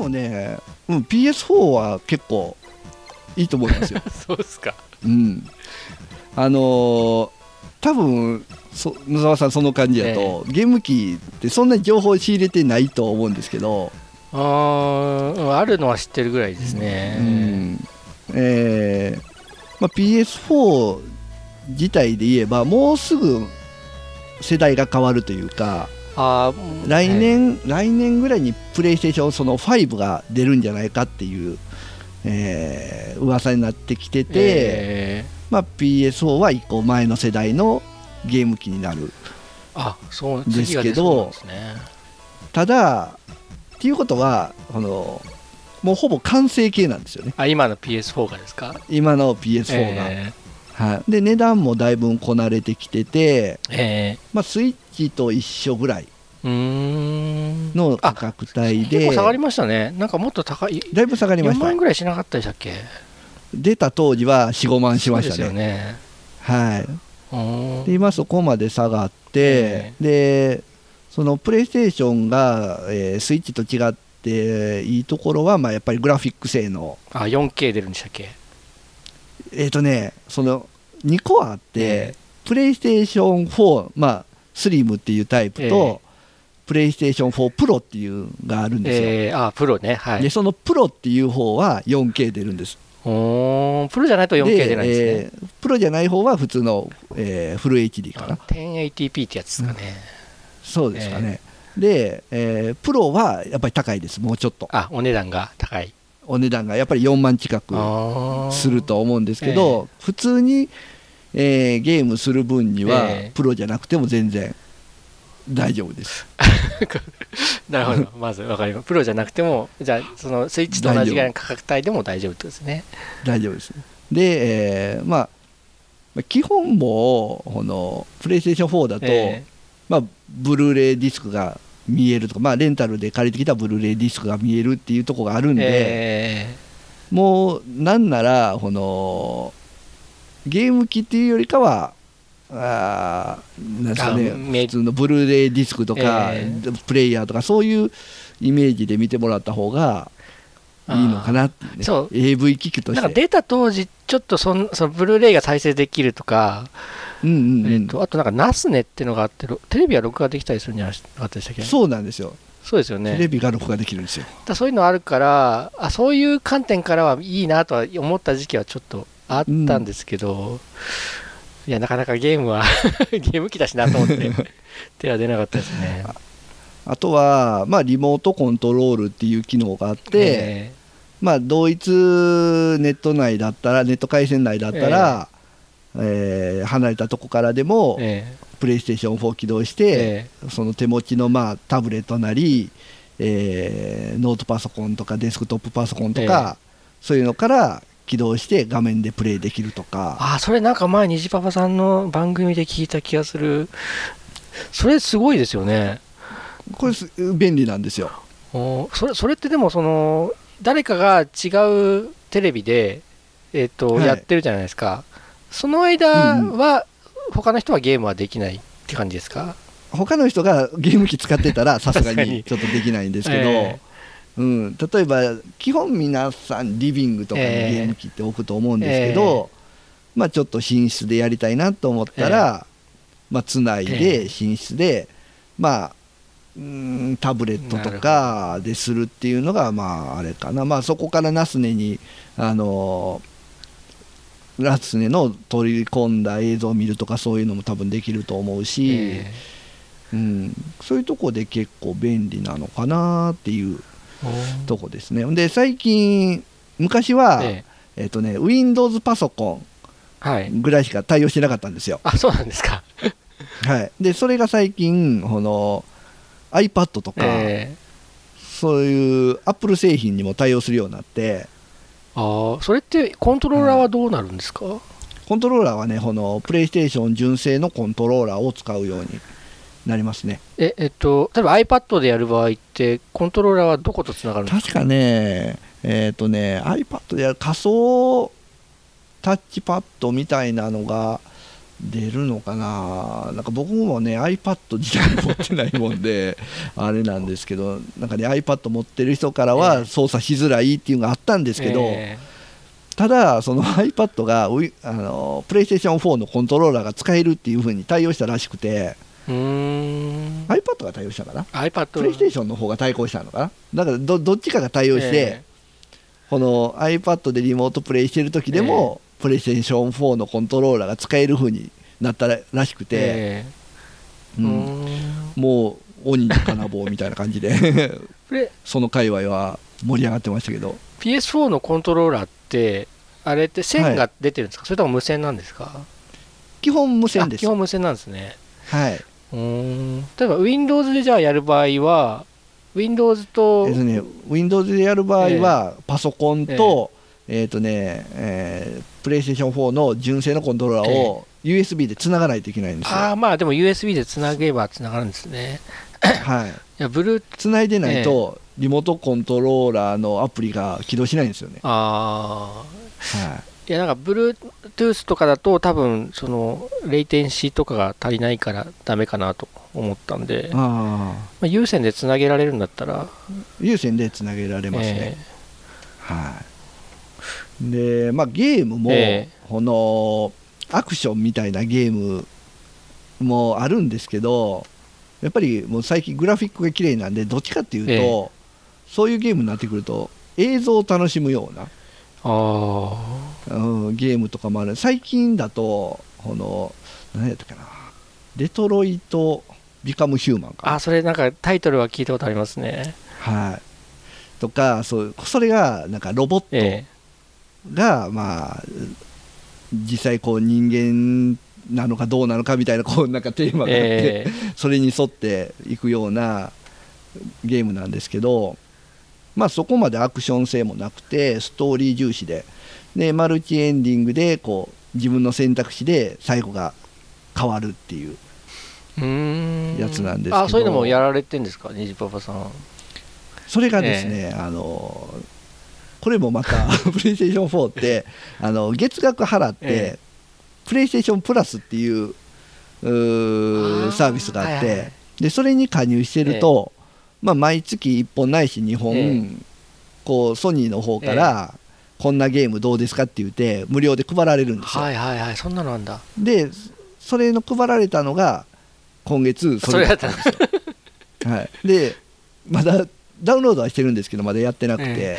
もね、うん、PS4 は結構いいと思いますよ。そうですか。うん、あのー多分そ野沢さんその感じだと、ゲーム機ってそんなに情報を仕入れてないと思うんですけど、あーあるのは知ってるぐらいですうね、ん。えーまあ、PS4 自体で言えばもうすぐ世代が変わるというかあー来年、来年ぐらいにプレイステーションその5が出るんじゃないかっていう、えー噂になってきてて、えまあ、PS4 は1個前の世代のゲーム機になる。ーあそうですけどね。ただっていうことはこのもうほぼ完成形なんですよね。あ今の PS4 がですか？今の PS4 が、えはい、で値段もだいぶこなれてきてて、ー。えまあ、スイッチと一緒ぐらいの価格帯で。結構下がりましたね。なんかもっと高い。だいぶ下がりま4した。万円ぐらいしなかったでしたっけ？出た当時は45万しましたね。ね。はい、で今そこまで下がって、でそのプレイステーションが、えースイッチと違っていいところは、まあ、やっぱりグラフィック性能あ 4K 出るんでしたっけ？えっ、とねその2個あって、えプレイステーション4、まあ、スリムっていうタイプと、えプレイステーション4プロっていうのがあるんですよ、えー、あプロね。はい。でそのプロっていう方は 4K 出るんです。プロじゃないと 4K 出ないんですね。えープロじゃない方は普通の、えーフル HD かな。1080p ってやつですかね、そうですかね、で、えープロはやっぱり高いです。もうちょっと。あお値段が高い。お値段がやっぱり4万近くすると思うんですけど、普通に、えーゲームする分には、ええプロじゃなくても全然大丈夫です。なるほど。まず分かります。プロじゃなくてもじゃあそのスイッチと同じぐらいの価格帯でも大丈夫ってことですね。大丈夫です。で、えーまあ、まあ基本もこのプレイステーション4だと、えまあ、ブルーレイディスクが見えるとか、まあ、レンタルで借りてきたブルーレイディスクが見えるっていうところがあるんで、えもうなんならこのゲーム機っていうよりかはあーなんですかね普通のブルーレイディスクとか、えプレイヤーとかそういうイメージで見てもらった方がいいのかなっていうね。そう。AV 機器として。なんか出た当時ちょっとそんそのブルーレイが再生できるとか、うんうんうん。えっとあとなんかナスネっていうのがあってろテレビは録画できたりするんじゃなかったでしたっけ？そうなんですよ、そうですよね。テレビが録画できるんですよ。だそういうのあるからあそういう観点からはいいなとは思った時期はちょっとあったんですけど、いやなかなかゲームは ゲーム機だしなと思って 手は出なかったですね。あとは、まあ、リモートコントロールっていう機能があって、えまあ、同一ネット内だったら、ネット回線内だったら、えー離れたとこからでもプレイステーション4起動しーて、えその手持ちのまあタブレットなり、えーノートパソコンとかデスクトップパソコンとか、そういうのから起動して画面でプレイできるとか、あそれなんか前虹パパさんの番組で聞いた気がするそれすごいですよねこれ便利なんですよ。おそれそれってでもその誰かが違うテレビで、えっとはいやってるじゃないですかその間は、他の人はゲームはできないって感じですか他の人がゲーム機使ってたらさすがにちょっとできないんですけど、えうん、例えば基本皆さんリビングとかにゲえ。えーム機って置くと思うんですけど、まあ、ちょっと寝室でやりたいなと思ったら、まあ、つないえで寝室で、まあうんタブレットとかでするっていうのがまああれかな、まあ、そこからナスネにあのナスネの取り込んだ映像を見るとかそういうのも多分できると思うし、えうん、そういうとこで結構便利なのかなっていうーとこですね。で最近昔は、ええ。っとね Windows パソコーはい。ンぐらいしか対応してなかったんですよ。あそうなんですか。はい、でそれが最近この iPad とか、えそういう Apple 製品にも対応するようになってー、ああそれってコントローラーはどうなるんですか、コントローラーはねこのプレイステーション純正のコントローラーを使うようになりますね。ええっと例えば iPad でやる場合ってコントローラーはどことつながるんですか？確かねえっ、とね iPad でやる仮想タッチパッドみたいなのが出るのかな、なんか僕もね、iPad 自体持ってないもんで、あれなんですけど、なんかね、iPad 持ってる人からは操作しづらいっていうのがあったんですけど、えただ、その iPad があの、プレイステーション4のコントローラーが使えるっていう風に対応したらしくて、iPad が対応したかな、iPad プレイステーションの方が対抗したのかな、だからどどっちかが対応して、えこの iPad でリモートプレイしてる時でも、プレイステーション4のコントローラーが使える風になったららしくて、えうーうん。ーん。もう鬼に金棒みたいな感じ で。その界隈は盛り上がってましたけど。PS4 のコントローラーってあれって線が出てるんですか、それとも無線なんですか？基本無線です。あ基本無線なんですね。はいうーん。例えば Windows でじゃあやる場合は Windows とえっとね Windows でやる場合はパソコンとえっとねえープレイステーション4の純正のコントローラーを USB でつながないといけないんですよ。ああまあでも USB でつなげばつながるんですね。はい。いやブルーつないでないとリモートコントローラーのアプリが起動しないんですよね。ああはいいやなんか Bluetooth とかだと多分そのレイテンシーとかが足りないからダメかなと思ったんで、まあああ、有線でつなげられるんだったら有線でつなげられますね、えはい、で、まあ、ゲームも、え。このアクションみたいなゲームもあるんですけど、やっぱりもう最近、グラフィックが綺麗なんで、どっちかっていうと、ええ。そういうゲームになってくると、映像を楽しむような、あうん、ゲームとかもある、最近だと、この何やったかな、デトロイト・ビカム・ヒューマンかな。ああそれなんかタイトルは聞いたことありますね。はい、とかそうそれがなんかロボットえ。が、まあ実際こう人間なのかどうなのかみたいなこうなんかテーマがあって、ええ。それに沿っていくようなゲームなんですけど、まあ、そこまでアクション性もなくてストーリー重視で。でマルチエンディングでこう自分の選択肢で最後が変わるっていうやつなんですけど。あそういうのもやられてんですか？虹パパさん。それがですね、あのこれもまた プレイステーション4ってあの月額払って、ええ。プレイステーションプラスっていううーサービスがあって、はいはいはいでそれに加入してると、まあ、毎月1本ないし2本、ええ。こうソニーの方から、こんなゲームどうですかって言って無料で配られるんですよ、はいはいはい。そんなのなんだ。でそれの配られたのが今月それだったんですよ。はい、でまだダウンロードはしてるんですけどまだやってなくて、え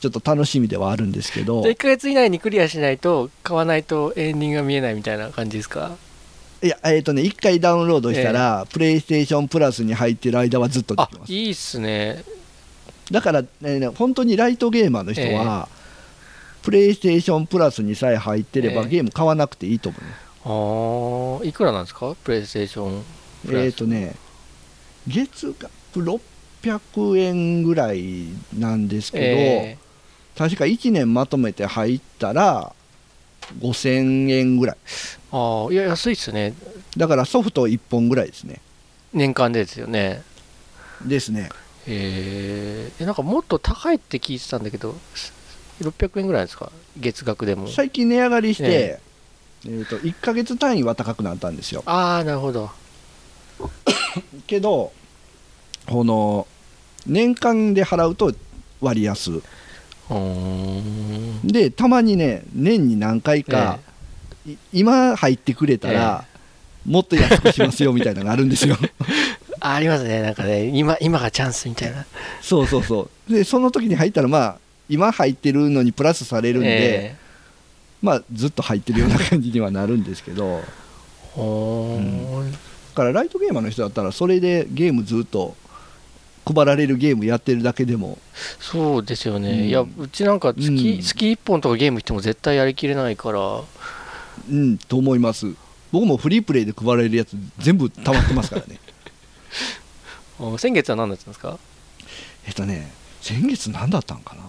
ちょっと楽しみではあるんですけど。で1ヶ月以内にクリアしないと買わないとエンディングが見えないみたいな感じですか？いやえっ、とね1回ダウンロードしたら、プレイステーションプラスに入ってる間はずっとであきます。いいっすね。だから、ね、本当にライトゲーマーの人は、プレイステーションプラスにさえ入ってれば、ええ。ゲーム買わなくていいと思うねああいくらなんですか？プレイステーションプラスえっ、とね月額600円ぐらいなんですけど、え確か1年まとめて入ったら5000円ぐらい。ーああいや安いっすね。だからソフト1本ぐらいですね。年間でですよね。ですね。えー、えなんかもっと高いって聞いてたんだけど600円ぐらいですか？月額でも。最近値上がりして、ええー、と1ヶ月単位は高くなったんですよ。ああなるほど。けどこの年間で払うと割安でたまにね年に何回か、い今入ってくれたら、もっと安くしますよみたいなのがあるんですよ。あ ありますねなんかね今今がチャンスみたいな。そうそうそう。でその時に入ったらまあ今入ってるのにプラスされるんで、えまあずっと入ってるような感じにはなるんですけど。ーほー。だからライトゲーマーの人だったらそれでゲームずっと配られるゲームやってるだけでも。そうですよね、うん。いやうちなんか月,、うん。月1本とかゲームしても絶対やりきれないから。うんと思います。僕もフリープレイで配られるやつ全部溜まってますからね。あ先月は何だったんですか？えっとね先月何だったんかな？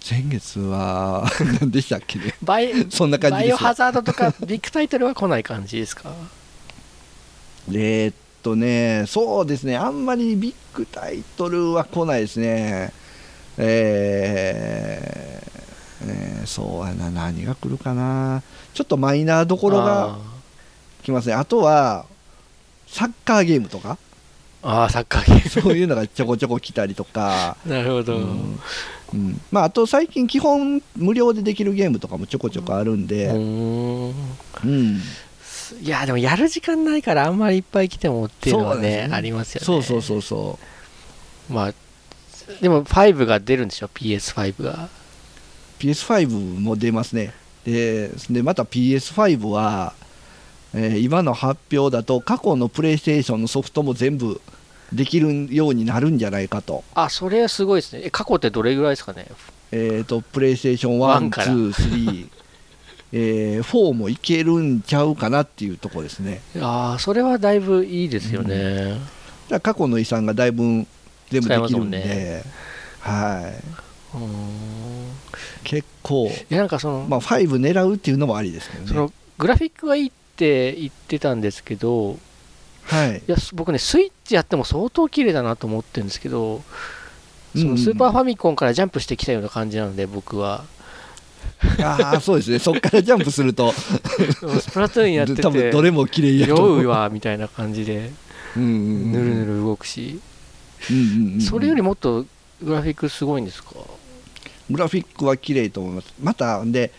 先月は 何でしたっけね？バイそんな感じバイオハザードとかビッグタイトルは来ない感じですか？えーっとねそうですねあんまりビッグタイトルは来ないですね。えーえーそうやな何が来るかな。ちょっとマイナーどころがあきますね。あとはサッカーゲームとか。ああサッカーゲーそういうのがちょこちょこ来たりとか、ム なるほど、うんうん。まあ、あと最近基本無料でできるゲームとかもちょこちょこあるんうで、ーん。うんいやでもやる時間ないからあんまりいっぱい来てもっていうのはねね。ありますよね。そうそうそうそまあでも5が出るんでしょ？PS5 が。う PS5 も出ますね。ででまた PS5 は、えー今の発表だと過去のプレイステーションのソフトも全部できるようになるんじゃないかと,、あそれはすごいですね。え過去ってどれぐらいですかね？えー、とプレイステーションワンから123えー、4もいけるんちゃうかなっていうところですね。ああそれはだいぶいいですよね、だから過去の遺産がだいぶ全部できるんで、ね。はい。結構、いやなんかその,、まあ、5狙うっていうのもありですけどね。そのグラフィックがいいって言ってたんですけどはい。いや僕ねスイッチやっても相当綺麗だなと思ってるんですけどそうんうん。のスーパーファミコンからジャンプしてきたような感じなので僕はああそうですね。そこからジャンプすると。スプラトゥーンやってて多分どれも綺麗やと酔思う。うわみたいな感じでぬるぬる動くし、うんうんうんそれよりもっとグラフィックすごいんですか？グラフィックは綺麗と思います。またで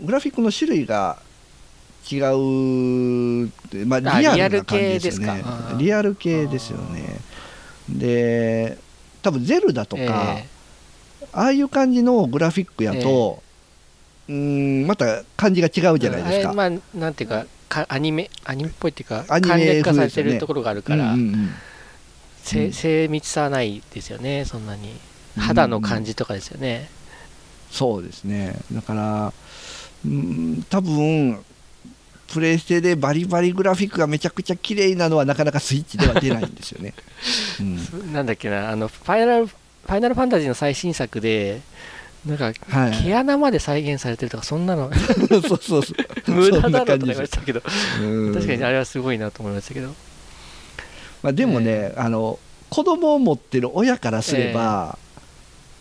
グラフィックの種類が違う、まあ、あリアルな感じですよねリアル系ですかあー。リアル系ですよね。で多分ゼルダとか、えああいう感じのグラフィックやと、うーんまた感じが違うえじゃないですか、まあなんていうかかアニメアニメっぽいっていうかアニメ簡略化されてるところがあるから、精密さはないですよねそんなに。肌の感じとかですよね、そうですね。だからうん多分プレイステでバリバリグラフィックがめちゃくちゃ綺麗なのはなかなかスイッチでは出ないんですよね、うん。なんだっけなあのファイナルファイナルファンタジーの最新作でなんかはい。毛穴まで再現されてるとかそんなの。そうそうそう。無駄だろうとか言われたけど。うん確かにあれはすごいなと思いましたけど。まあ、でもね、あの子供を持ってる親からすれば、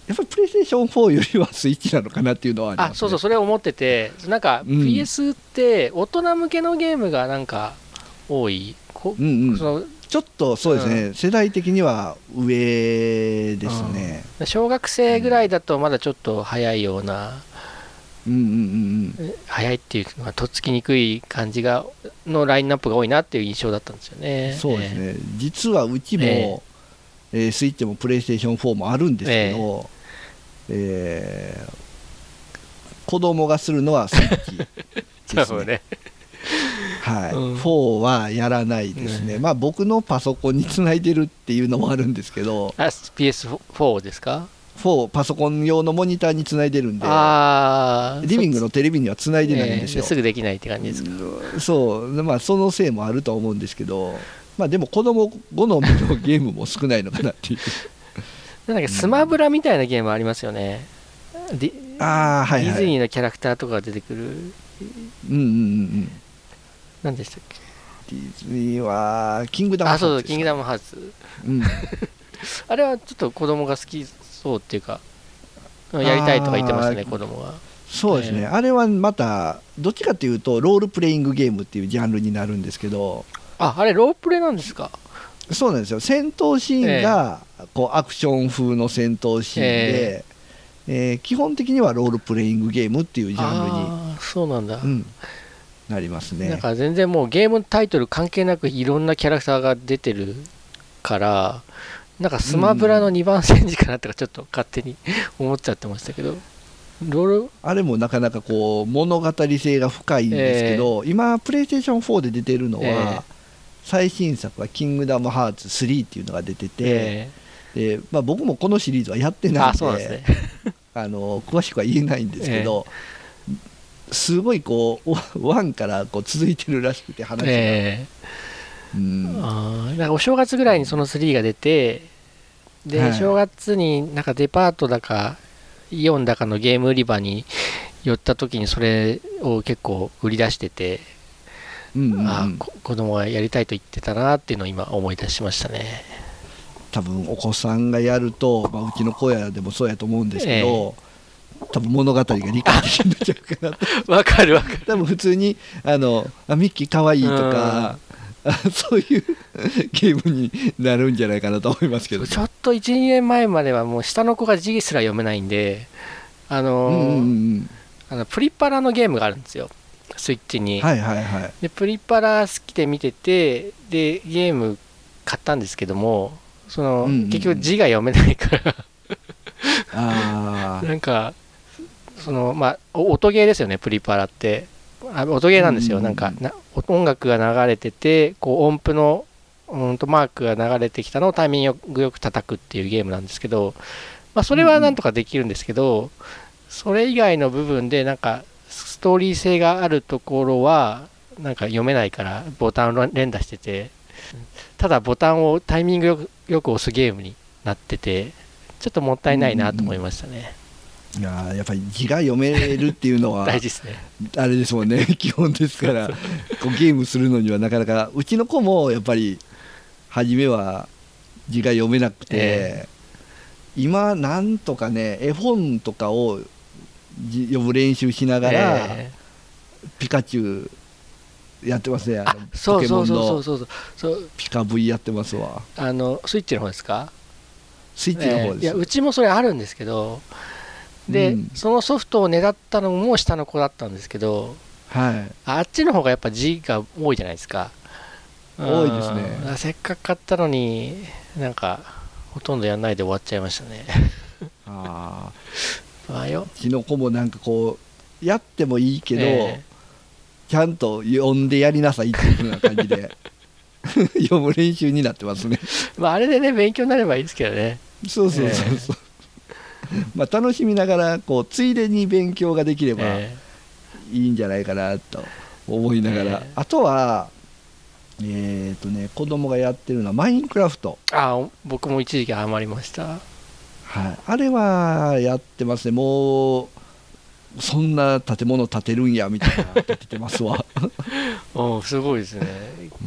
やっぱりプレイステーション4よりはスイッチなのかなっていうのはあります、ね、あそうそうそれを思っててなんかうん。PS って大人向けのゲームがなんか多い？こうんうん、そのちょっとそうですね、世代的には上ですね、小学生ぐらいだとまだちょっと早いような、うん、うんうんうん早いっていうのがとっつきにくい感じがのラインナップが多いなっていう印象だったんですよね。そうですね、実はうちも、ええ。ースイッチもプレイステーション4もあるんですけど、えー子供がするのはスイッチですね。そうね。はいうん4はやらないですね、ねまあ僕のパソコンにつないでるっていうのもあるんですけど、あ PS4 ですか？4パソコン用のモニターにつないでるんで、リビングのテレビにはつないでないんですよ。すぐできないって感じですか？うんそう、まあ、そのせいもあると思うんですけど、まあ、でも子供好みのゲームも少ないのかなっていう。なんだっけスマブラみたいなゲームありますよね。ディああ、はいはい。ディズニーのキャラクターとかが出てくる、うんうんうんうん。何でしたっけ？ディズニーは、キングダムハあ、ーツそうそう、キングダムハーツ。うん、あれはちょっと子供が好きそうっていうか、やりたいとか言ってましたね、あー。子供が。そうですね、えあれはまた、どっちかというと、ロールプレイングゲームっていうジャンルになるんですけど、あ、あれ、ロープレなんですか？そうなんですよ、戦闘シーンがこうアクション風の戦闘シーンで、えー基本的にはロールプレイングゲームっていうジャンああ、そうなんだ。ルに、うん、なりますね。なんか全然もうゲームタイトル関係なくいろんなキャラクターが出てるから、なんかスマブラの2番戦時かなとかちょっと勝手に思っちゃってましたけど、ロール、あれもなかなかこう物語性が深いんですけど、今、プレイステーション4で出てるのは、え最新作は「キングダムハーツ3」っていうのが出てて、えでまあ、僕もこのシリーズはやってないんで。あ の詳しくは言えないんですけど、すごいこう 1からこう続いてるらしくて話が、えうん。えあーなんかお正月ぐらいにその3が出て、で、はい。正月になんかデパートだか、イオンだかのゲーム売り場に寄った時にそれを結構売り出してて、うんうんうん。あ子供がやりたいと言ってたなっていうのを今思い出しましたね。多分お子さんがやると、まあ、うちの小屋でもそうやと思うんですけど、多分物語が理解できるんちゃうかなと わかるわかる。多分普通にあのあミッキーかわいいとか、あ そういうゲームになるんじゃないかなと思いますけど、ちょっと12年前まではもう下の子が字すら読めないんであのーうんうんうん。あのプリパラのゲームがあるんですよ。スイッチに、はいはいはい。でプリパラ好きで見ててでゲーム買ったんですけどもその、うんうんうん。結局字が読めないから。あ なんかそのまあお音ゲーですよねプリパラって。あ音ゲーなんですよ、なんかな音楽が流れててこう音符のうんとマークが流れてきたのをタイミングよく叩くっていうゲームなんですけど、まあ、それはなんとかできるんですけど、それ以外の部分でなんかストーリー性があるところはなんか読めないからボタンを連打しててただボタンをタイミングよくよく押すゲームになっててちょっともったいないなと思いましたね、あいやーやっぱり字が読めるっていうのは 大事ですね。あれですもんね。基本ですから。こうゲームするのにはなかなかうちの子もやっぱり初めは字が読めなくて、え今なんとかね絵本とかをじ読む練習しながら、えピカチュウやってますね。あのそうそうそうそうそう。ピカ V やってますわ。あのスイッチの方ですか？スイッチの方です、えーいやうちもそれあるんですけどで、うん。そのソフトを狙ったのも下の子だったんですけどはい。あっちの方がやっぱ字が多いじゃないですか。多いですね。せっかく買ったのになんかほとんどやんないで終わっちゃいましたね。ああ まあよ。うちの子もなんかこうやってもいいけど、えちゃんと読んでやりなさいっていう風な感じで 読む練習になってますね。ーまああれでね勉強になればいいですけどね。そうそうそうそう、まあ楽しみながらこうついでに勉強ができればえいいんじゃないかなと思いながら、ええ。あとはえっ、とね子供がやってるのはマインクラフト、ーあ僕も一時期ハマりました。はい、あれはやってますね。もうそんな建物建てるんやみたいな建ててますわ、おすごいですね、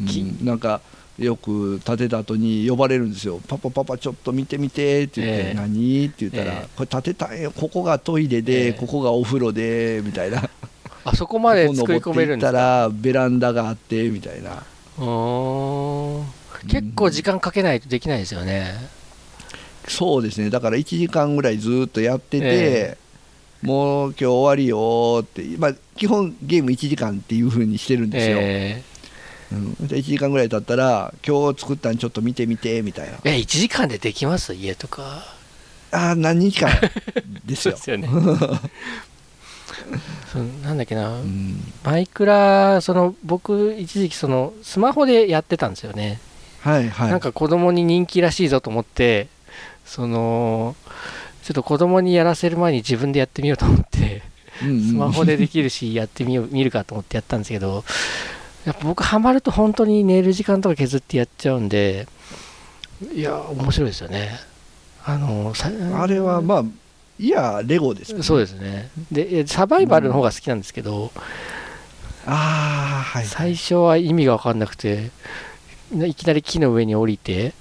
きうんなんかよく建てた後に呼ばれるんですよ「パパパパちょっと見てみて」って言って「ええ何?」って言ったら、ええこれ建てたんよ。ここがトイレで、ええ。ここがお風呂で」みたいな。あそこまで 作り込めるんですか？ここ登っていったらベランダがあってみたいな。結構時間かけないとできないですよね、そうですね。だから1時間ぐらいずっとやってて、えもう今日終わりよって、まあ、基本ゲーム1時間っていう風にしてるんですよ、えうん、で1時間ぐらい経ったら今日作ったんちょっと見てみてみたいな。ーえ1時間でできます？家とか。ああ何日間ですよ。ですよね。そうなんだっけな、うん。マイクラその僕一時期そのスマホでやってたんですよね、はいはい。なんか子供に人気らしいぞと思ってそのちょっと子供にやらせる前に自分でやってみようと思ってうんうん。スマホでできるしやってみよう見るかと思ってやったんですけどやっぱ僕ハマると本当に寝る時間とか削ってやっちゃうんでいや面白いですよね。あのさあれはまあいやレゴです、ね、そうですね。でえサバイバルの方が好きなんですけど、ああはい。最初は意味が分かんなくていきなり木の上に降りて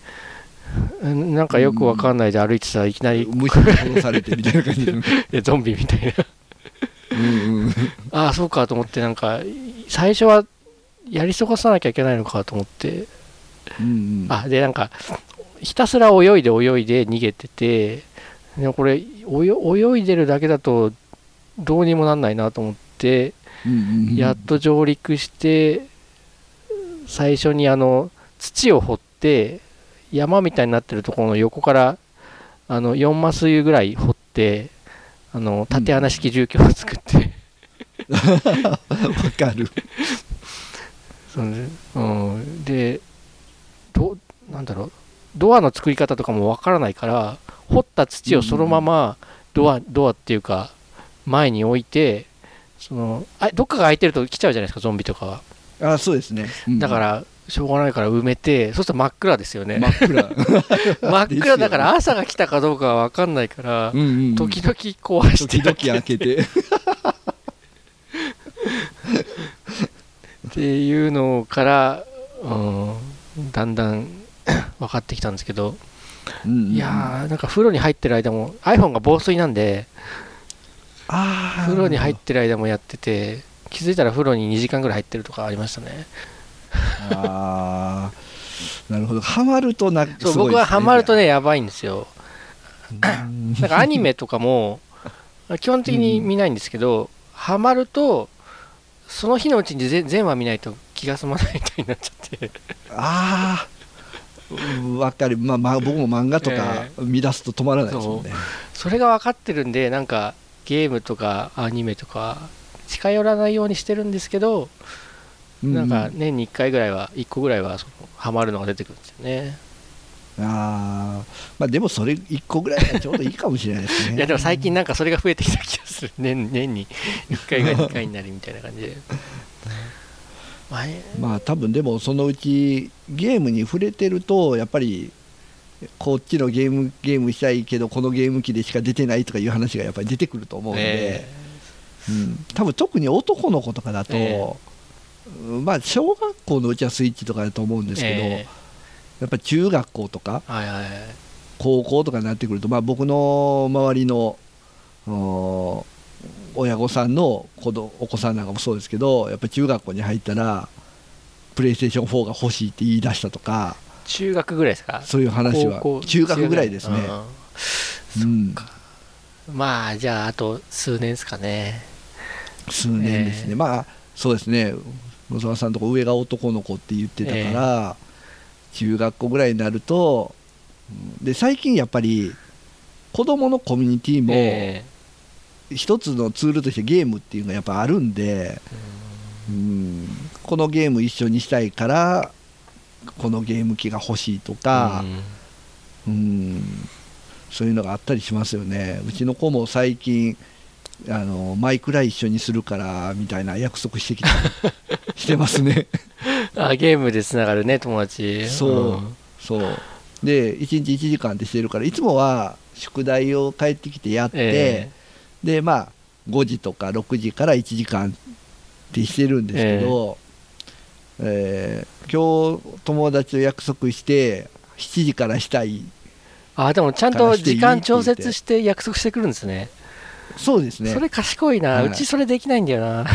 うんなんかよく分かんないで歩いてたらいきなり虫に殺されてみたいな感じで、えゾンビみたいな。うんうん、ああそうかと思ってなんか最初はやり過ごさなきゃいけないのかと思って。うんうん。あでなんかひたすら泳いで泳いで逃げててでもこれ泳泳いでるだけだとどうにもなんないなと思ってうんうんうん。やっと上陸して最初にあの土を掘って山みたいになってるところの横からあの4マスぐらい掘ってあの縦穴式住居を作って、わかるそのうん、でどなんだろう。ドアの作り方とかもわからないから掘った土をそのままドア,、ドアっていうか前に置いてそのあどっかが開いてると来ちゃうじゃないですかゾンビとかは。あそうですね、うん。だからしょうがないから埋めてそうすると真っ暗ですよね。真っ暗。真っ暗だから朝が来たかどうかは分かんないからうんうんうん。時々壊して時々開けて っていうのから、うん、だんだん 分かってきたんですけど、うんうん。いやーなんか風呂に入ってる間も iPhone が防水なんであ風呂に入ってる間もやってて気づいたら風呂に2時間ぐらい入ってるとかありましたね。あーなるほど。ハマるとな そう僕はハマるとねやばいんですよ。うん。なんかアニメとかも 基本的に見ないんですけど、ハマるとその日のうちに全全話見ないと気が済まないみたいになっちゃって。ああわかる、まあまあ、僕も漫画とかえ見出すと止まらないですもんね、それが分かってるんでなんかゲームとかアニメとか近寄らないようにしてるんですけど、うんなんか年に1回ぐらいは1個ぐらいはそのハマるのが出てくるんですよね。あー。まあでもそれ1個ぐらいがちょうどいいかもしれないですね。いやでも最近なんかそれが増えてきた気がする。年年に1回が2回になるみたいな感じで。前まあ多分でもそのうちゲームに触れてるとやっぱりこっちのゲームゲームしたいけどこのゲーム機でしか出てないとかいう話がやっぱり出てくると思うんで、え。うん、多分特に男の子とかだと、え。まあ小学校のうちはスイッチとかだと思うんですけど、え。やっぱ中学校とかはいはいはい。高校とかになってくると、まあ、僕の周りのお親御さんの子どお子さんなんかもそうですけどやっぱり中学校に入ったらプレイステーション4が欲しいって言い出したとか中学ぐらいですか？そういう話は中学ぐらいですね。うん、うんまあじゃああと数年ですかね。数年ですね、ええ。まあそうですね。野沢さんのとこ上が男の子って言ってたから、中学校ぐらいになるとうんで最近やっぱり子どものコミュニティもえ一つのツールとしてゲームっていうのがやっぱあるんで、うん、このゲーム一緒にしたいからこのゲーム機が欲しいとえか、うん。うん、そういうのがあったりしますよね。うちの子も最近あのマイクラ一緒にするからみたいな約束してきたり してますね。あゲームでつながるね友達。そうん。そう。で1日1時間ってしてるからいつもは宿題を帰ってきてやって、えでまあ5時とか6時から1時間ってしてるんですけど、えー今日友達と約束して7時からしたいあでもちゃんと時間調節して約束してくるんですね。そうですね。それ賢いな、はい。うちそれできないんだよな。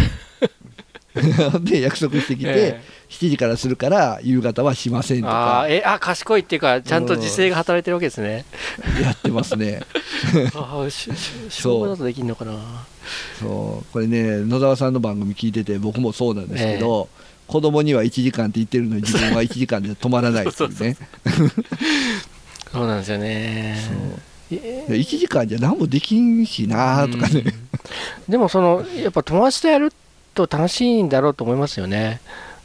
で約束してきて、え7時からするから夕方はしませんとか。あーえあ賢いっていうかちゃんと自制が働いてるわけですね。やってますね。ああしし勝負だとできるのかな。そう。これね野沢さんの番組聞いてて僕もそうなんですけど、子供には1時間って言ってるのに自分は1時間で止まらないっていうね。そうなんですよね。そう。え。で1時間じゃ何もできんしなとかね、うん。でもそのやっぱ友達とやると楽しいんだろうと思いますよね、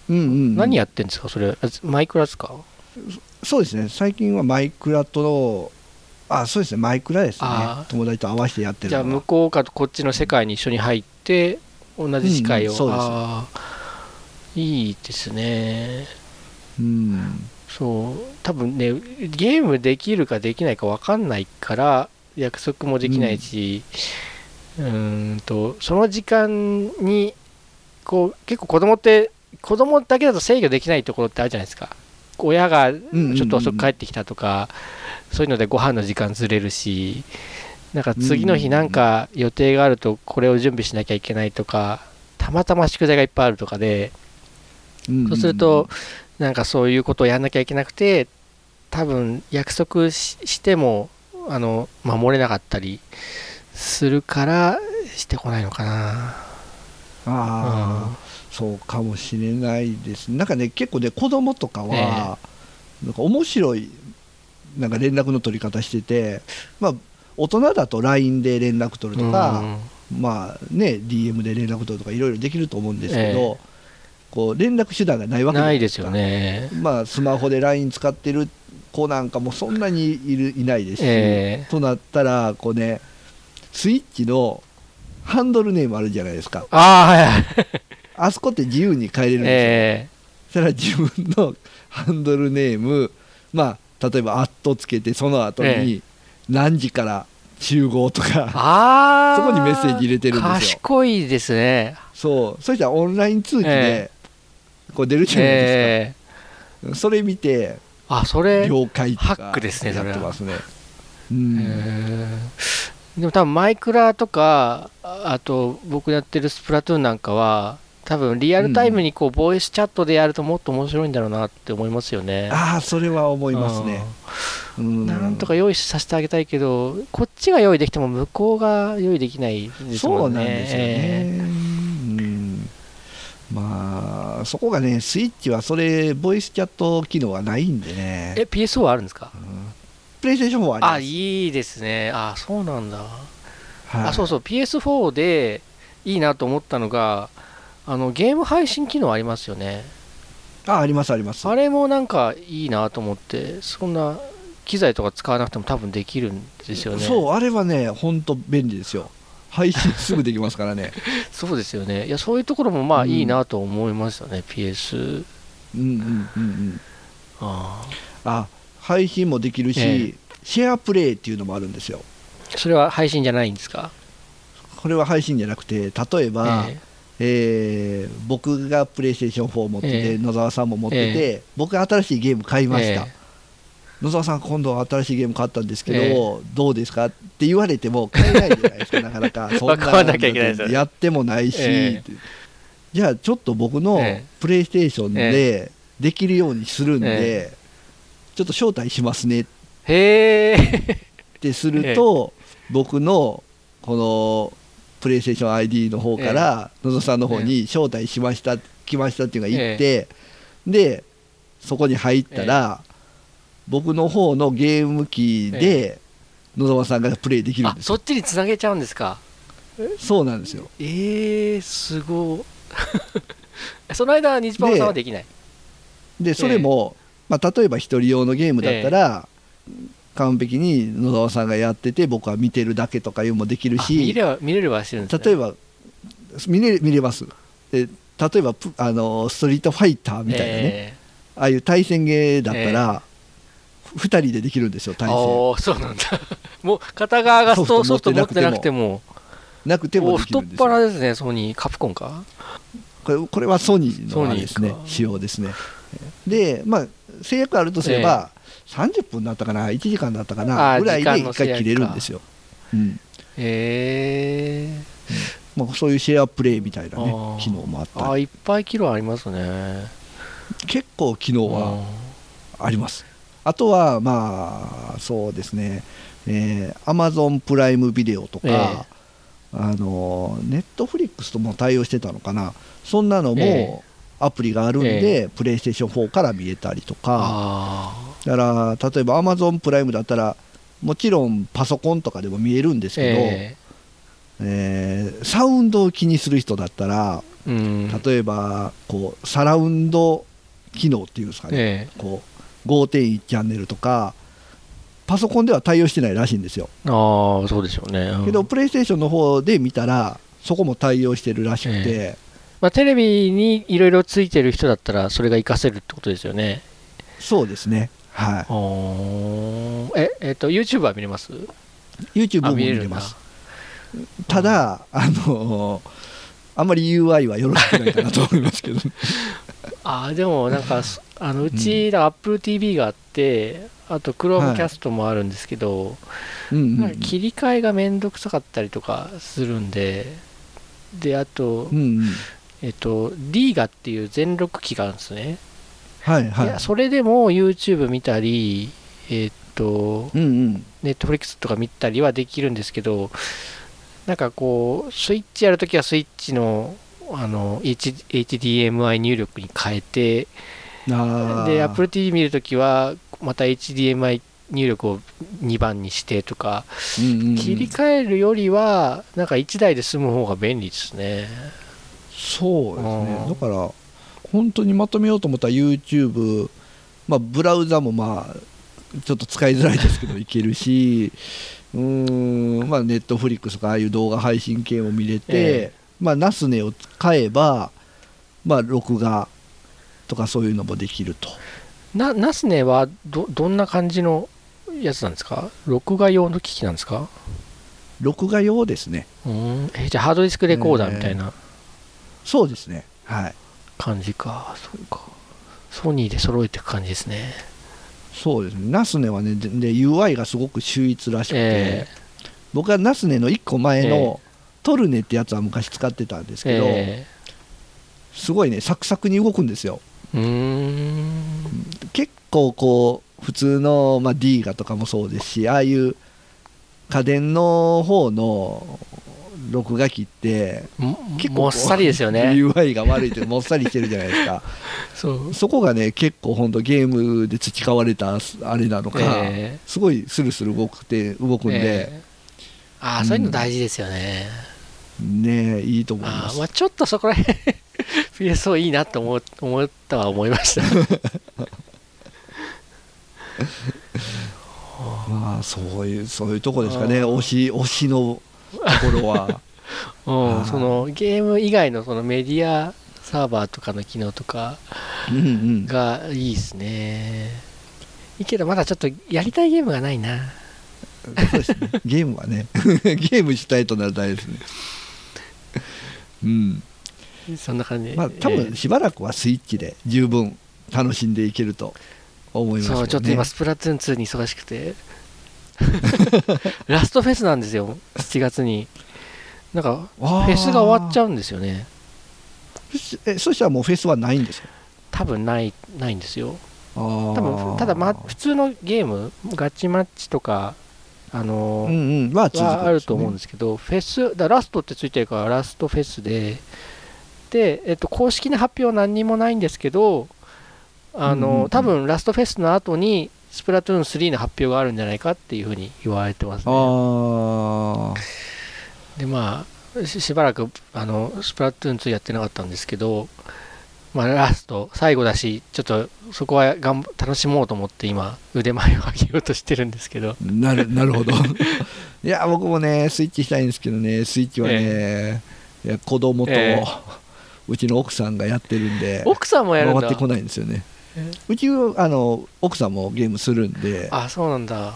うんうんうん。何やってんですか？それ。あマイクラですか？そうですね。最近はマイクラとのあそうですね。マイクラですね。友達と合わせてやってるじゃあ向こうかとこっちの世界に一緒に入って同じ世界を、うんそうです。いいですね。うん。そう。多分ねゲームできるかできないか分かんないから約束もできないし、うーんとその時間にこう結構子供って子供だけだと制御できないところってあるじゃないですか。親がちょっと遅く帰ってきたとか、そういうのでご飯の時間ずれるしなんか次の日なんか予定があるとこれを準備しなきゃいけないとかたまたま宿題がいっぱいあるとかでうんそうすると、なんかそういうことをやんなきゃいけなくて、多分約束ししてもあの守れなかったりするからしてこないのかな。ああ、そうかもしれないです。なんかね結構ね子供とかは、なんか面白いなんか連絡の取り方しててまあ大人だと LINE で連絡取るとか、まあね DM で連絡取るとかいろいろできると思うんですけど、こう連絡手段がないわけないですよね。まあ、スマホで LINE 使ってる子なんかもそんなにいるいないですし、えとなったらこうねスイッチのハンドルネームあるじゃないですか。ああ、はいはい。あそこって自由に変えれるんですよ、えそしたら自分のハンドルネームまあ例えば「アットつけてその後えに何時から集合とー、かああ。そこにメッセージ入れてるんですよ。賢いですね。そう。そしたらオンライン通知でえこう出るじゃないでえすか、それ見てー、あ、それ、了解とかハックですねそれは。やってますね。うん。えーでも多分マイクラとかああと僕やってるスプラトゥーンなんかは多分リアルタイムにこうボイスチャットでやるともっと面白いんだろうなって思いますよね。ああそれは思いますね。うん。なんとか用意させてあげたいけどこっちが用意できても向こうが用意できないですそもね。うんなんですよね、うん。まあそこがねスイッチはそれボイスチャット機能がないんでね。え PSO はあるんですか？プレイステーション4はあります。あいいですね。あそうなんだ、はい。あそうそう。PS4 でいいなと思ったのがあのゲーム配信機能ありますよね。あありますあります。あれもなんかいいなと思ってそんな機材とか使わなくても多分できるんですよね。そうあれはね本当便利ですよ。配信すぐできますからね。そうですよね。いやそういうところもまあうんいいなと思いましたね、PS うんうんうんうん。ああ。配信もできるし、えシェアプレイっていうのもあるんですよ。ーそれは配信じゃないんですか？これは配信じゃなくて例えば、ええー僕がプレイステーション4持ってて、ええ。野沢さんも持ってて、僕が新しいゲーム買いーました、え野沢さん今度新しいゲーム買ったんですけど、えどうですかって言われても買えないじゃないですか なかなか。そんなやってもないし、じゃあちょっと僕のええ。プレイステーションでできるようにするんで、えちょっと招待しますね。ってすると、僕のこのプレイステーション ID の方から野沢さんの方に招待しました、来ましたっていうのが言って、でそこに入ったら、僕の方のゲーム機で野沢さんがプレイできるんあですよ。そっちにつなげちゃうんですか？そうなんですよ。えー、すご。い その間日パパさんはできない。でそれも、まあ、例えば一人用のゲームだったら、完璧に野沢さんがやってて僕は見てるだけとかいうのもできるあ見しれば見れればしてるんです、ね、例えば見れ見れます。で例えばプあのストリートファイターみたいなね、えああいう対戦ゲーだったら、2人でできるんですよー、対戦。ああそうなんだ。もう片側がソフト持ってなくても。なくても。太っ腹ですねソニー。カプコンか。これこれはソニーのですね。仕様ですね。でまあ制約あるとすれば、30分だったかな1時間だったかあなーぐらいで1時間の制約か。回切れるんですよ、うん。へえまあ、そういうシェアプレイみたいなね機能もあったり。あいっぱいキロありますね。結構機能はあります。あとはまあそうですね。えー、Amazon プライムビデオとか、ええ。あのネットフリックスとも対応してたのかな。そんなのええ。もアプリがあるんで、プレイステーション4から見えたりとか。あだから例えば Amazon プライムだったらもちろんパソコンとかでも見えるんですあけど、ええ。ーサウンドを気にする人だったらえうん。例えばこうサラウンド機能っていうんですかね、えこう5.1チャンネルとかパソコンでは対応してないらしいんですよ、えああそうでしょうね、うん。けどプレイステーションの方で見たらそこも対応してるらしくて、まあ、テレビにいろいろついてる人だったらそれが活かせるってことですよね。そうですねはあー。ええっ、と YouTube は見れます？い YouTube も見れます。ただあのあんまり UI はよろしくないかなと思いますけど あーでもなんかそあのうち、AppleTV があってあと Chromecast もあるんですけど、切り替えがめんどくさかったりとかするんでであと、うんうん。えっと D ガっていう全録機があるんですね、はいはい。いやそれでも YouTube 見たりえっとうんうん。ネットフリックスとか見たりはできるんですけどなんかこうスイッチやるときはスイッチのあの H HDMI 入力に変えてで Apple TV 見るときはまた HDMI 入力を2番にしてとかうんうんうん。切り替えるよりはなんか1台で済む方が便利ですね。そうですね。うん。だから本当にまとめようと思ったら YouTube、まあ、ブラウザもまあちょっと使いづらいですけどいけるし うーんまあネットフリックスとかああいう動画配信系も見れて、えまあナスネを使えばまあ録画とかそういうのもできると。なナスネはどどんな感じのやつなんですか？録画用の機器なんですか？録画用ですね。うん。えじゃあハードディスクレコーダーみたいな。そうですね。はい感じか、そうか。ソニーで揃えていく感じですね。そうですね。ナスネはねでで UI がすごく秀逸らしくて、え僕はナスネの1個前えのトルネってやつは昔使ってたんですけど、えすごいねサクサクに動くんですよ。えうーん。結構こう普通の、まあ、D ガとかもそうですしああいう家電の方の録画機っても結構もっさりですよね。UI が悪いというかもっさりしてるじゃないですか。そう。そこがね結構本当ゲームで培われたあれなのか、ええ。すごいスルスル動くて動くんで、ええ。ああそういうの大事ですよね、ねえいいと思います。まあちょっとそこら辺 PSO いいなと思う思ったは思いました。まあそういうそういうとこですかね。推し推しのところは そのゲーム以外のそのメディアサーバーとかの機能とかがいいですね。いいけどまだちょっとやりたいゲームがないな。そうですね。ゲームはね。ゲームしたいとなるとあれですね。うん。そんな感じ。まあ多え分しばらくはスイッチで十分楽しんでいけると思いますね、えそうちょっと今スプラトゥーン2に忙しくて ラストフェスなんですよ。7月に。なんかフェスが終わっちゃゃうんですよね。えそしたらもうフェスはないんですか？多分ないないんですよ。多多分ただ、ま、普通のゲームガチマッチとかあのうんうん。は続くんですよね。はあると思うんですけど、フェス、だラストってついてるから、ラストフェスで、で、えっと、公式な発表は何にもないんですけど、あの、うんうんうん。多分ラストフェスの後に、スプラトゥーン3の発表があるんじゃないかっていうふうに言われてますね。あで、まあし、しばらくあのスプラトゥーン2やってなかったんですけど、まあ、ラスト、最後だし、ちょっとそこはがん楽しもうと思って今、腕前を上げようとしてるんですけど、あなるなるほど。いや僕もねスイッチしたいんですけどねスイッチはね、いや子供と、ええ。うちの奥さんがやってるんで奥さんもやるんだ。回ってこないんですよね。えうちあの奥さんもゲームするんで、あ、そうなんだ。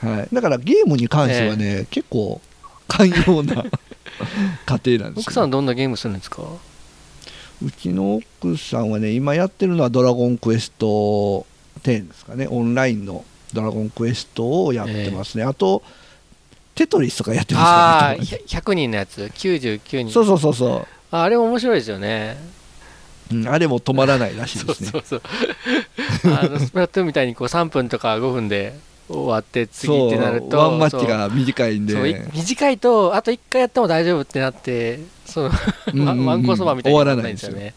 はい、だからゲームに関してはね、結構寛容な 家庭なんですよ。奥さんはどんなゲームするんですか？うちの奥さんはね今やってるのは「ドラゴンクエスト10」ですかね。オンラインの「ドラゴンクエスト」をやってますね、あとテトリスとかやってますああ、からね。ひゃ100人のやつ、99人。そうそうそうそああれ面白いですよね。う、うん。あれも止まらないらしいそうですね。そうそう。あのスプラトゥーンみたいにこう3分とか5分で終わって次ってなると、ワンマッチが短いんで。短いと、あと1回やっても大丈夫ってなって、その、うんうんうん。わんこそばみたいにならないんですよ終ね。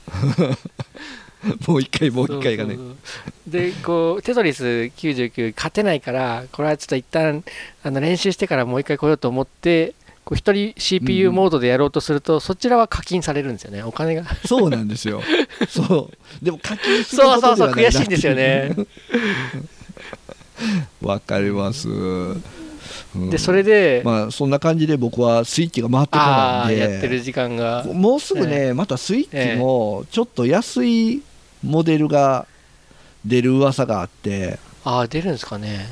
もう一回もう一回がね。そうそうそう。でこうテトリス99勝てないからこれはちょっと一旦あの練習してからもう一回来ようと思ってこう一人 CPU モードでやろうとすると、そちらは課金されるんですよね。お金が。そうなんですよ。そう。でも課金するそうそうそうことではな悔しいんですよね。わかります、うん。でそれで、まあそんな感じで僕はスイッチが回ってこあないんで。あやってる時間が。もうすぐね、またスイッチもちょっと安いモデルが出る噂があって、ああ出るんですかね。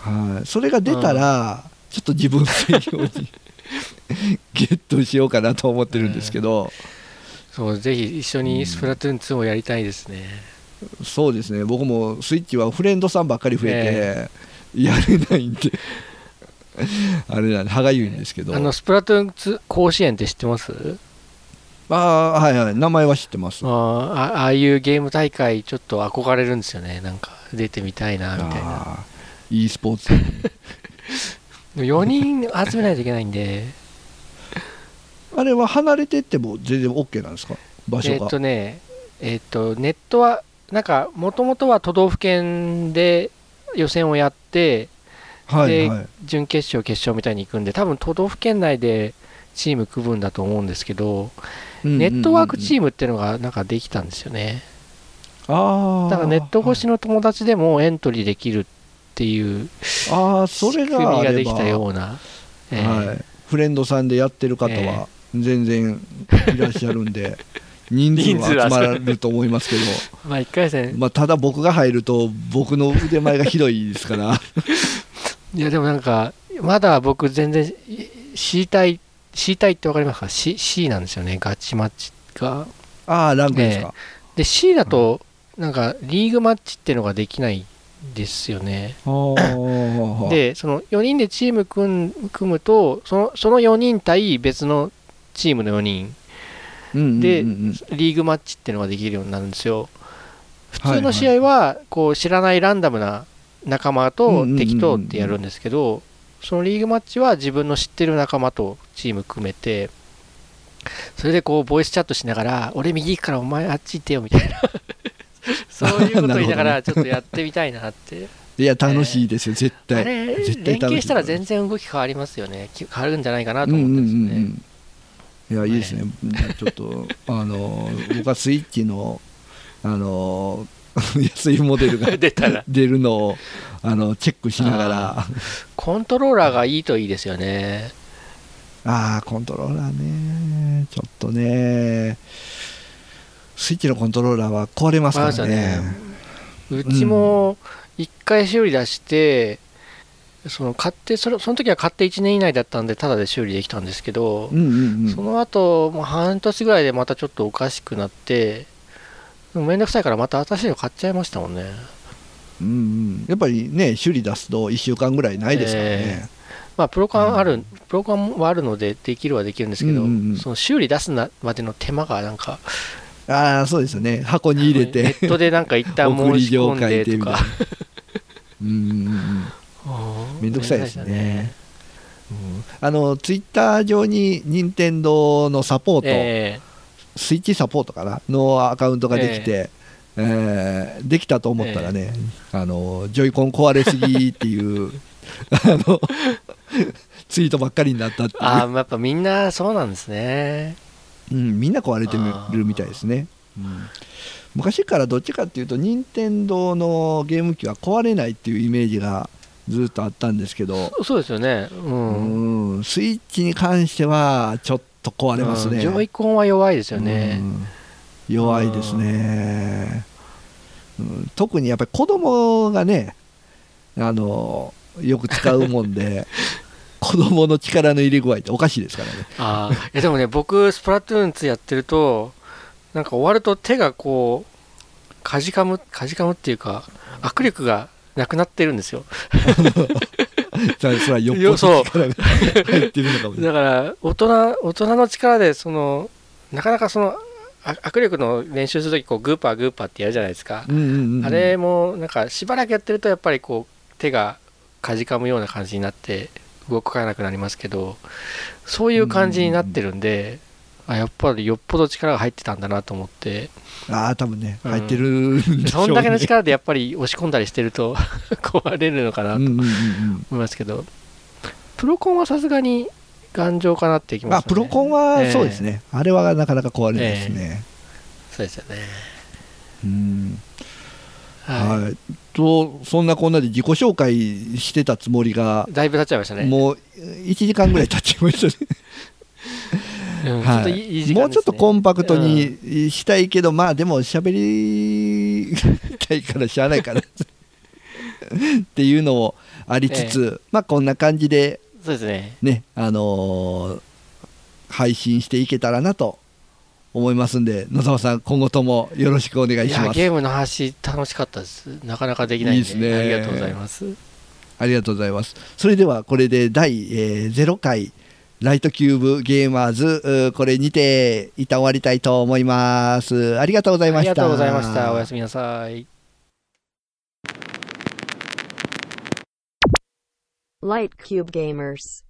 はい、それが出たら、ちょっと自分 専用にゲットしようかなと思ってるんですけど、そうぜひ一緒にスプラトゥーン2をやりたいですね、そうですね。僕もスイッチはフレンドさんばっかり増えて、やれないんで。あれなんで歯がゆいんですけど。あのスプラトゥーン2甲子園って知ってます？ああはいはい。名前は知ってます。あーあああいうゲーム大会ちょっと憧れるんですよね。なんか出てみたいなみたいな。e スポーツ4 人集めないといけないんであれは離れてっても全然 OK なんですか？場所が、えっとねえっとネットはなんかもともとは都道府県で予選をやってはいはい。準決勝決勝みたいに行くんで多分都道府県内でチーム組むんだと思うんですけど、ネットワークチーームっていうのがなんかできたんですよね。ムああだからネット越しの友達でもエントリーできるっていうああそれ仕組みができたような、えー。はい、フレンドさんでやってる方えは全然いらっしゃるんで、人数は集まると思いますけど、まあ1回戦。まあ、ただ僕が入ると僕の腕前がひどいですから。いやでもなんかまだ僕全然い C 体 C 体って分かりますか？C, C なんですよね。ガチマッチが。ああランクですか、で C だとなんかリーグマッチっていうのができないですよね。はあ、で、その4人でチーム組むとその、その4人対別のチームの4人、でリーグマッチっていうのができるようになるんですよ。普通の試合はこう知らないランダムな仲間と敵とってやるんですけど、そのリーグマッチは自分の知ってる仲間とチーム組めて、それでこうボイスチャットしながら、俺右行くからお前あっち行ってよみたいな、そういうこと言いながらちょっとやってみたいなって。いや楽しいですよ、絶対。あれ、連携したら全然動き変わりますよね。き変わるんじゃないかなと思ってですね。いやいいですね、ちょっとあの僕はスイッチのあの 安いモデルが 出たら。出るのをあのチェックしながら。あコントローラーがいいといいですよね。あーコントローラーね。ちょっとね。スイッチのコントローラーは壊れますからね。まうちも1回修理出して、その買ってそれその時は買って1年以内だったんで、ただで修理できたんですけど、うんうんうん。その後もう半年ぐらいでまたちょっとおかしくなって、でもめんどくさいからまた新しいの買っちゃいましたもんね。うんうん。やっぱりね修理出すと1週間ぐらいないですからね、まあ、プロカンある、プロカンはあるのでできるはできるんですけど、うんうんうん。その修理出すなまでの手間がなんか、ああそうですよね。箱に入れネてットでなんか一旦送申し込んでとか、うんうんうんめんどくさいですね。うん。あのツイッター上に任天堂のサポート、えスイッチサポートかなのアカウントができて、えーできたと思ったらね、あのジョイコン壊れすぎっていう あのツイートばっかりになったっていう、あ、やっぱみんなそうなんですね。うん、みんな壊れてるみたいですね、うん。昔からどっちかっていうと任天堂のゲーム機は壊れないっていうイメージがずっとあったんですけど、そうですよね。うん。うんスイッチに関してはちょっと壊れますね。うんジョイコンは弱いですよね。うん弱いですね、うん特にやっぱり子供がねあのよく使うもんで 子供の力の入れ具合っておかしいですからねああ、いやでもね、僕、スプラトゥーン2やってると、なんか終わると手がこう、かじかむ、かじかむっていうか、握力がなくなってるんですよ。それそれは よっぽどよそう力が入ってるのかもしれないだから、大人、大人の力で、その、なかなかその、あ握力の練習するとき、こう、グーパーグーパーってやるじゃないですか。うんうんうんあれも、なんか、しばらくやってると、やっぱりこう、手がかじかむような感じになって、動かなくなりますけど、そういう感じになってるんで、あやっぱりよっぽど力が入ってたんだなと思って、ああ多分ねうん。入ってるんでしょうね。そんだけの力でやっぱり押し込んだりしてると 壊れるのかなと思うんうんうんうん。いますけど、プロコンはさすがに頑丈かなってきますよね。あプロコンはええそうですね、あれはなかなか壊れないですね、そうですよね。うん。ははい、とそんなこんなで自己紹介してたつもりがい。だいぶ経っちゃいましたね。もう1時間ぐらい経っちゃいましたねうんちょっといねもうちょっとコンパクトにしたいけど、まあでも喋り たいからしゃあないから っていうのもありつつ、まあこんな感じでそうですね。ね、あのー配信していけたらなと思いますんで野沢さん今後ともよろしくお願いしますゲームの話楽しかったです。なかなかできないですねありがとうございます。ありがとうございます。それではこれで第、えー0回ライトキューブゲーマーズこれにて一旦終わりたいと思います。ありがとうございました。ありがとうございました。おやすみなさい。Light Cube Gamers.